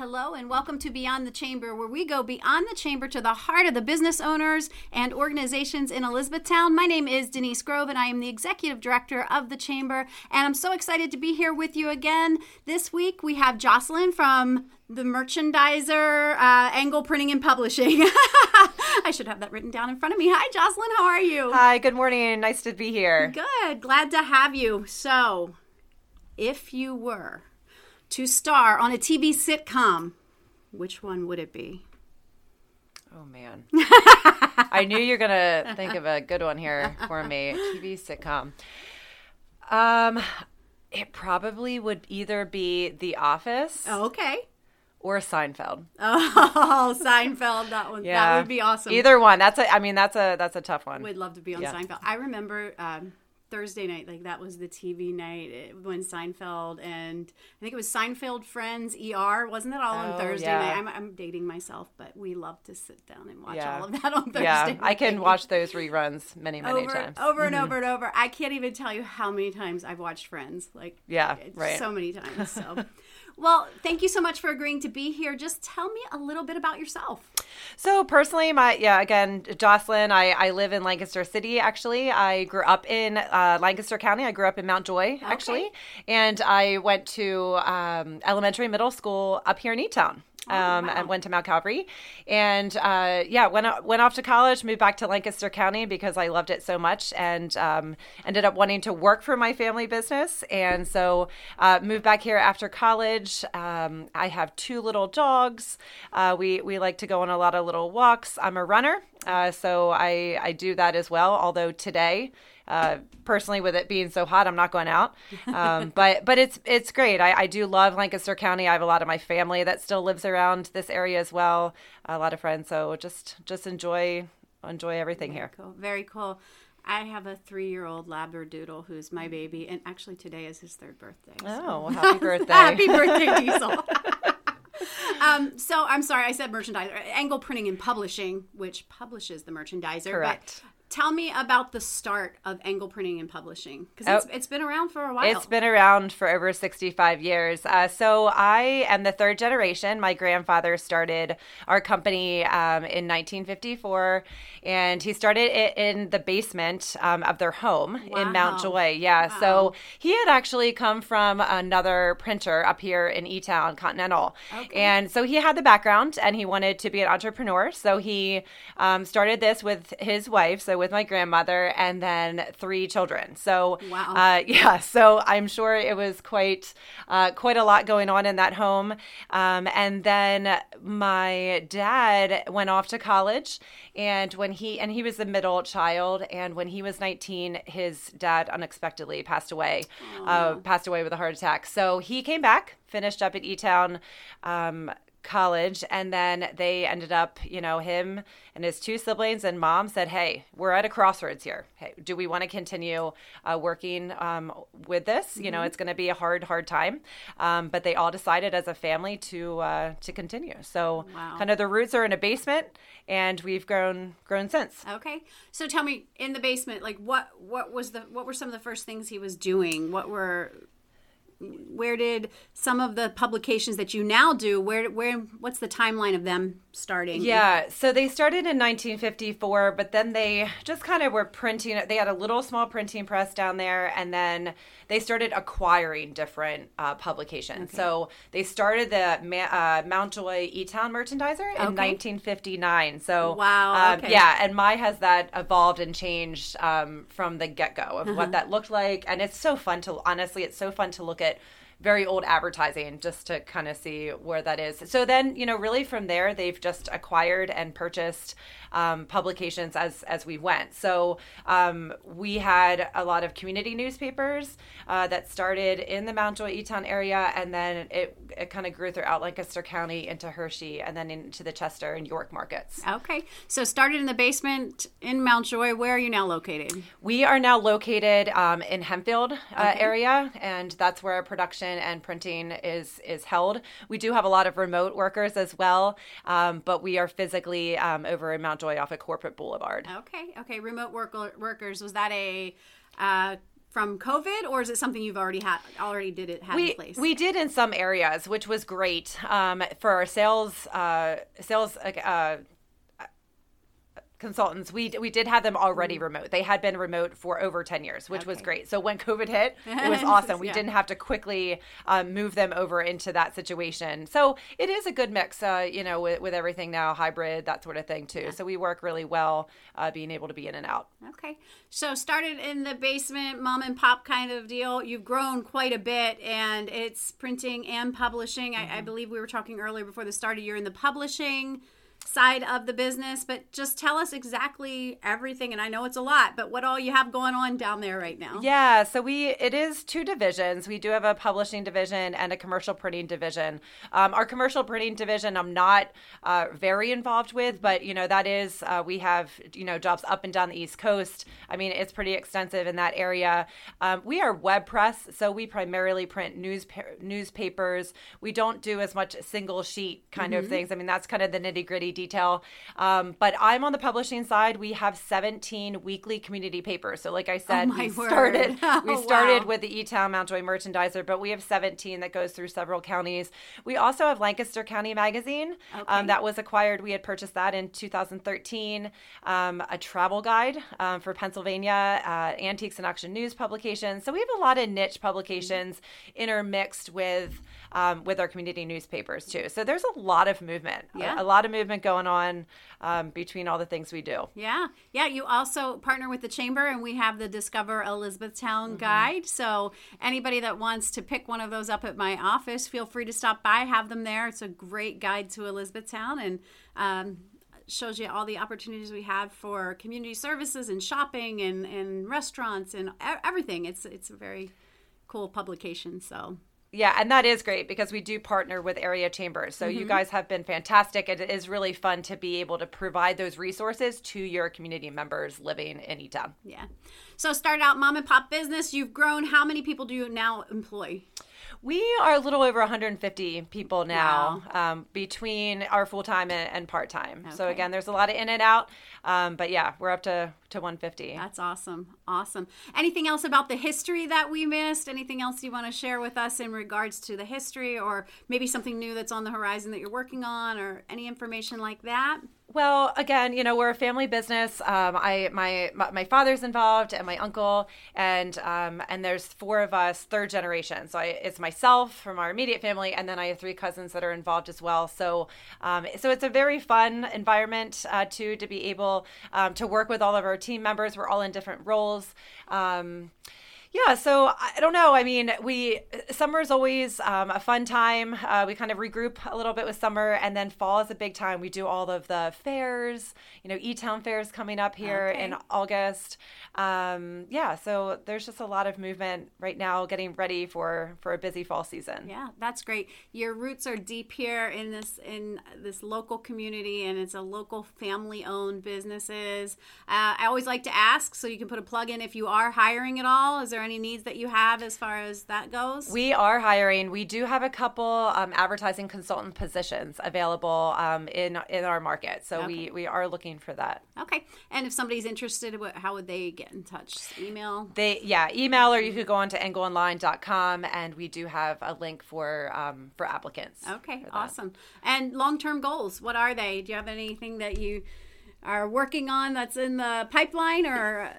Hello, and welcome to Beyond the Chamber, where we go beyond the chamber to the heart of the business owners and organizations in Elizabethtown. My name is Denise Grove, and I am the executive director of the chamber. And I'm so excited to be here with you again. This week, we have Jocelyn from the merchandiser, uh, Engle Printing and Publishing. I should have that written down in front of me. Hi, Jocelyn. How are you? Hi, good morning. Nice to be here. Good. Glad to have you. So, if you were to star on a TV sitcom, which one would it be? Oh man. I knew you're going to think of a good one here for me. TV sitcom. Um it probably would either be The Office Oh, okay. or Seinfeld. Oh, Seinfeld. That one. yeah. That would be awesome. Either one. That's a I mean that's a that's a tough one. We'd love to be on Yeah. Seinfeld. I remember um, Thursday night, like that was the TV night eh, when Seinfeld and I think it was Seinfeld Friends ER. Wasn't it all on Oh, Thursday yeah. night? I'm, I'm dating myself, but we love to sit down and watch Yeah. all of that on Thursday. yeah, I can watch those reruns many many over, times. over and over and over. I can't even tell you how many times I've watched Friends. Like, Yeah, right. so many times. So, well, thank you so much for agreeing to be here. Just tell me a little bit about yourself. So personally, my yeah, again, Jocelyn. I I live in Lancaster City. Actually, I grew up in uh, Lancaster County. I grew up in Mount Joy, actually, and I went to um, elementary, middle school up here in Etown. Um, wow. and went to Mount Calvary, and uh, yeah, went went off to college, moved back to Lancaster County because I loved it so much, and um, ended up wanting to work for my family business, and so uh, moved back here after college. Um, I have two little dogs. Uh, we we like to go on a lot of little walks. I'm a runner, uh, so I I do that as well. Although today. Uh, personally, with it being so hot, I'm not going out. Um, but but it's it's great. I, I do love Lancaster County. I have a lot of my family that still lives around this area as well. A lot of friends. So just just enjoy enjoy everything here. Cool. Very cool. I have a three-year-old Labradoodle who's my baby, and actually today is his third birthday. so- Oh, well, happy birthday! Happy birthday, Diesel. um, so I'm sorry, I said merchandiser. Engle Printing and Publishing, which publishes the merchandiser. Correct. But tell me about the start of Engle Printing and Publishing because Oh. it's, it's been around for a while. It's been around for over 65 years. Uh, so I am the third generation. My grandfather started our company um, in 1954, and he started it in the basement um, of their home in Mount Wow. Joy. Yeah. So he had actually come from another printer up here in E Town, Continental. And so he had the background and he wanted to be an entrepreneur. So he um, started this with his wife, so with my grandmother, and then three children. So Wow. uh, yeah, so I'm sure it was quite uh, quite a lot going on in that home. Um, and then my dad went off to college, and when he and he was the middle child, and when he was 19, his dad unexpectedly passed away. Uh, passed away with a heart attack. So he came back, finished up at E Town. Um, college and then they ended up you know him and his two siblings and mom said hey we're at a crossroads here. Hey do we want to continue uh, working um, with this? You know it's going to be a hard hard time. Um, but they all decided as a family to uh, to continue. So Wow. kind of the roots are in a basement and we've grown grown since. Okay, so tell me in the basement, like what what was the what were some of the first things he was doing? What were where did some of the publications that you now do where where what's the timeline of them starting? Yeah, so they started in 1954, but then they just kind of were printing. They had a little small printing press down there, and then they started acquiring different uh, publications. So they started the Ma- uh, Mount Joy E Town Merchandiser in 1959. So Wow, um, okay. yeah, and my has that evolved and changed um, from the get go of Uh-huh. what that looked like, and it's so fun to honestly, it's so fun to look at very old advertising just to kind of see where that is. So then, you know, really from there, they've just acquired and purchased um, publications as as we went. So um, we had a lot of community newspapers uh, that started in the Mount Joy Eton area, and then it it kind of grew throughout Lancaster County into Hershey, and then into the Chester and York markets. Okay, so started in the basement in Mount Joy. Where are you now located? We are now located um, in Hempfield uh, Okay. area, and that's where production and printing is is held. We do have a lot of remote workers as well, um, but we are physically um, over in Mount Joy off of Corporate Boulevard. Okay, okay. Remote work- workers was that a uh, from COVID, or is it something you've already had already did it had we, in place? We did in some areas, which was great um, for our sales uh, sales. Uh, consultants we we did have them already mm. remote they had been remote for over 10 years which okay. was great so when covid hit it was awesome we yeah. didn't have to quickly um, move them over into that situation so it is a good mix uh, you know with, with, everything now hybrid that sort of thing too yeah. so we work really well uh, being able to be in and out okay so started in the basement mom and pop kind of deal you've grown quite a bit and it's printing and publishing mm-hmm. I, I mm-hmm. believe we were talking earlier before the start of you're in the publishing side of the business, but just tell us exactly everything. And I know it's a lot, but what all you have going on down there right now? Yeah, so we it is two divisions. We do have a publishing division and a commercial printing division. Um, our commercial printing division, I'm not uh, very involved with, but you know that is uh, we have you know jobs up and down the East Coast. I mean, it's pretty extensive in that area. Um, we are web press, so we primarily print news newspapers. We don't do as much single sheet kind mm-hmm. of things. I mean, that's kind of the nitty gritty detail. Um, but I'm on the publishing side. We have 17 weekly community papers. So, like I said, oh we started oh, we started wow. with the E Town Mountjoy Merchandiser, but we have 17 that goes through several counties. We also have Lancaster County Magazine um, okay. um, that was acquired. We had purchased that in 2013. Um, a travel guide um, for Pennsylvania, uh, Antiques and Auction News publications. So we have a lot of niche publications intermixed with um, with our community newspapers too. So there's a lot of movement. Yeah. A, a lot of movement going on um, between all the things we do. Yeah. Yeah. You also partner with the chamber, and we have the Discover Elizabethtown mm-hmm. guide. So anybody that wants to pick one of those up at my office, feel free to stop by. Have them there. It's a great guide to Elizabethtown, and um, shows you all the opportunities we have for community services and shopping and, and restaurants and everything. It's it's a very cool publication. So yeah, and that is great because we do partner with area chambers. So mm-hmm. you guys have been fantastic. It is really fun to be able to provide those resources to your community members living in E-Town. Yeah. So start out mom and pop business. You've grown. How many people do you now employ? We are a little over 150 people now wow. um, between our full time and, and part time. Okay. So again, there's a lot of in and out, um, but yeah, we're up to to 150. That's awesome, awesome. Anything else about the history that we missed? Anything else you want to share with us in regards to the history, or maybe something new that's on the horizon that you're working on, or any information like that? Well, again, you know, we're a family business. Um, I my, my father's involved and my uncle, and um, and there's four of us, third generation. So I, it's myself from our immediate family, and then I have three cousins that are involved as well. So um, so it's a very fun environment uh, too to be able um, to work with all of our team members. We're all in different roles. Yeah, so I don't know. I mean, we summer is always um, a fun time. Uh, we kind of regroup a little bit with summer, and then fall is a big time. We do all of the fairs. You know, E Town fairs coming up here okay. in August. Um, yeah, so there's just a lot of movement right now, getting ready for for a busy fall season. Yeah, that's great. Your roots are deep here in this in this local community, and it's a local family owned businesses. Uh, I always like to ask, so you can put a plug in if you are hiring at all. Is there there any needs that you have as far as that goes? We are hiring. We do have a couple um, advertising consultant positions available um, in in our market, so okay. we we are looking for that. Okay. And if somebody's interested, how would they get in touch? Email? They yeah, email or you could go on to engleonline.com and we do have a link for um, for applicants. Okay, for awesome. And long term goals, what are they? Do you have anything that you are working on that's in the pipeline or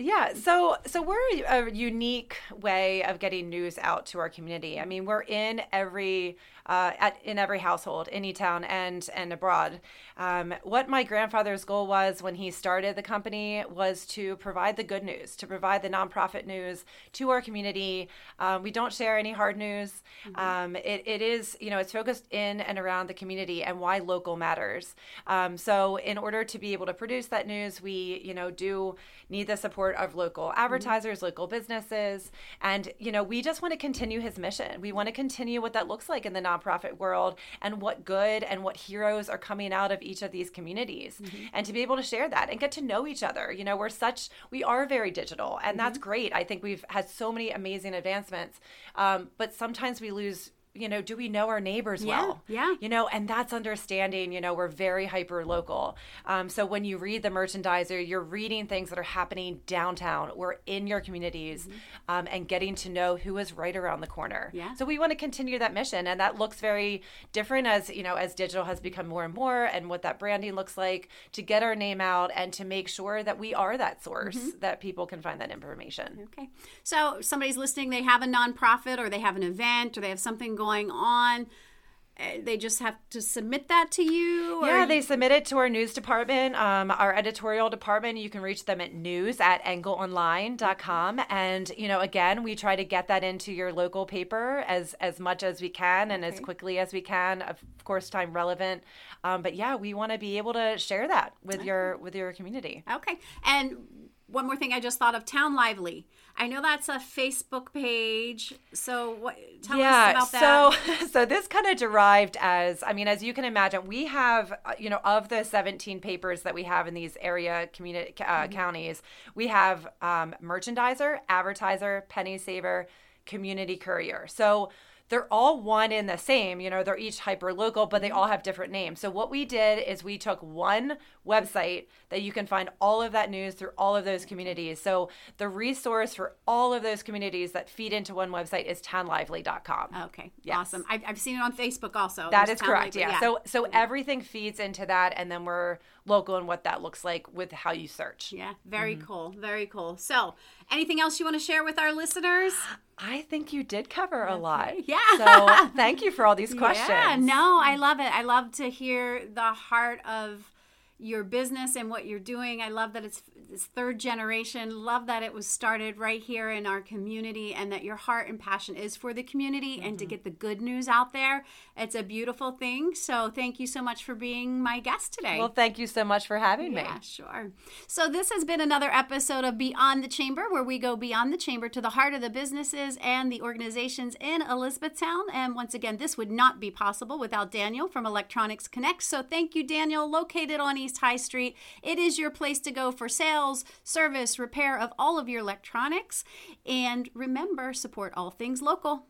yeah, so so we're a unique way of getting news out to our community. I mean, we're in every uh, at, in every household, any town and and abroad. Um, what my grandfather's goal was when he started the company was to provide the good news, to provide the nonprofit news to our community. Um, we don't share any hard news. Mm-hmm. Um, it, it is, you know, it's focused in and around the community and why local matters. Um, so, in order to be able to produce that news, we, you know, do need the support of local mm-hmm. advertisers, mm-hmm. local businesses, and you know, we just want to continue his mission. We want to continue what that looks like in the nonprofit nonprofit world and what good and what heroes are coming out of each of these communities mm-hmm. and to be able to share that and get to know each other you know we're such we are very digital and mm-hmm. that's great i think we've had so many amazing advancements um, but sometimes we lose you know, do we know our neighbors Yeah, well? yeah. You know, and that's understanding, you know, we're very hyper local. Um, so when you read the merchandiser, you're reading things that are happening downtown or in your communities um, and getting to know who is right around the corner. Mm-hmm. Yeah. So we want to continue that mission. And that looks very different as, you know, as digital has become more and more and what that branding looks like to get our name out and to make sure that we are that source Mm-hmm. that people can find that information. Okay. So somebody's listening, they have a nonprofit or they have an event or they have something going on. uh, They just have to submit that to you? or Yeah, they submit it to our news department, um, our editorial department. You can reach them at news at engleonline.com. And, you know, again, we try to get that into your local paper as, as much as we can and as quickly as we can, of course, time relevant. Um, but yeah, we want to be able to share that with your with your community. Okay. And one more thing I just thought of Town Lively. I know that's a Facebook page. So what tell us about that. So, so this kind of derived as, I mean, as you can imagine, we have, uh, you know, of the 17 papers that we have in these area community uh, Mm-hmm. counties, we have um, merchandiser, advertiser, penny saver, community courier. So they're all one in the same, you know, they're each hyper local, but they all have different names. So what we did is we took one website that you can find all of that news through all of those communities. So the resource for all of those communities that feed into one website is townlively.com. Okay. Yes. Awesome. I've, I've seen it on Facebook also. That is correct. Lively. Yeah. So so everything feeds into that and then we're local and what that looks like with how you search. yeah, very Mm-hmm. cool. Very cool. So, anything else you want to share with our listeners? I think you did cover a lot. Yeah. So thank you for all these questions. Yeah, no, I love it. I love to hear the heart of your business and what you're doing. I love that it's, it's third generation. Love that it was started right here in our community and that your heart and passion is for the community and Mm-hmm. to get the good news out there. It's a beautiful thing. So thank you so much for being my guest today. Well, thank you so much for having me. Yeah, sure. So, this has been another episode of Beyond the Chamber, where we go beyond the chamber to the heart of the businesses and the organizations in Elizabethtown. And once again, this would not be possible without Daniel from Electronics Connect. So, thank you, Daniel, located on East High Street. It is your place to go for sales, service, repair of all of your electronics. And remember, support all things local.